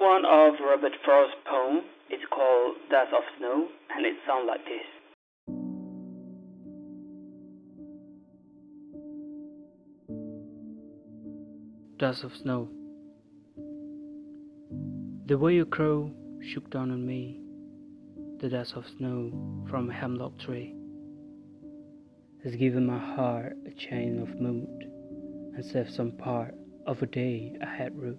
one of Robert Frost's poems. It's called Dust of Snow, and it sounds like this. Dust of snow. The way you crow shook down on me, the dust of snow from a hemlock tree has given my heart a chain of mood and saved some part of a day I had root.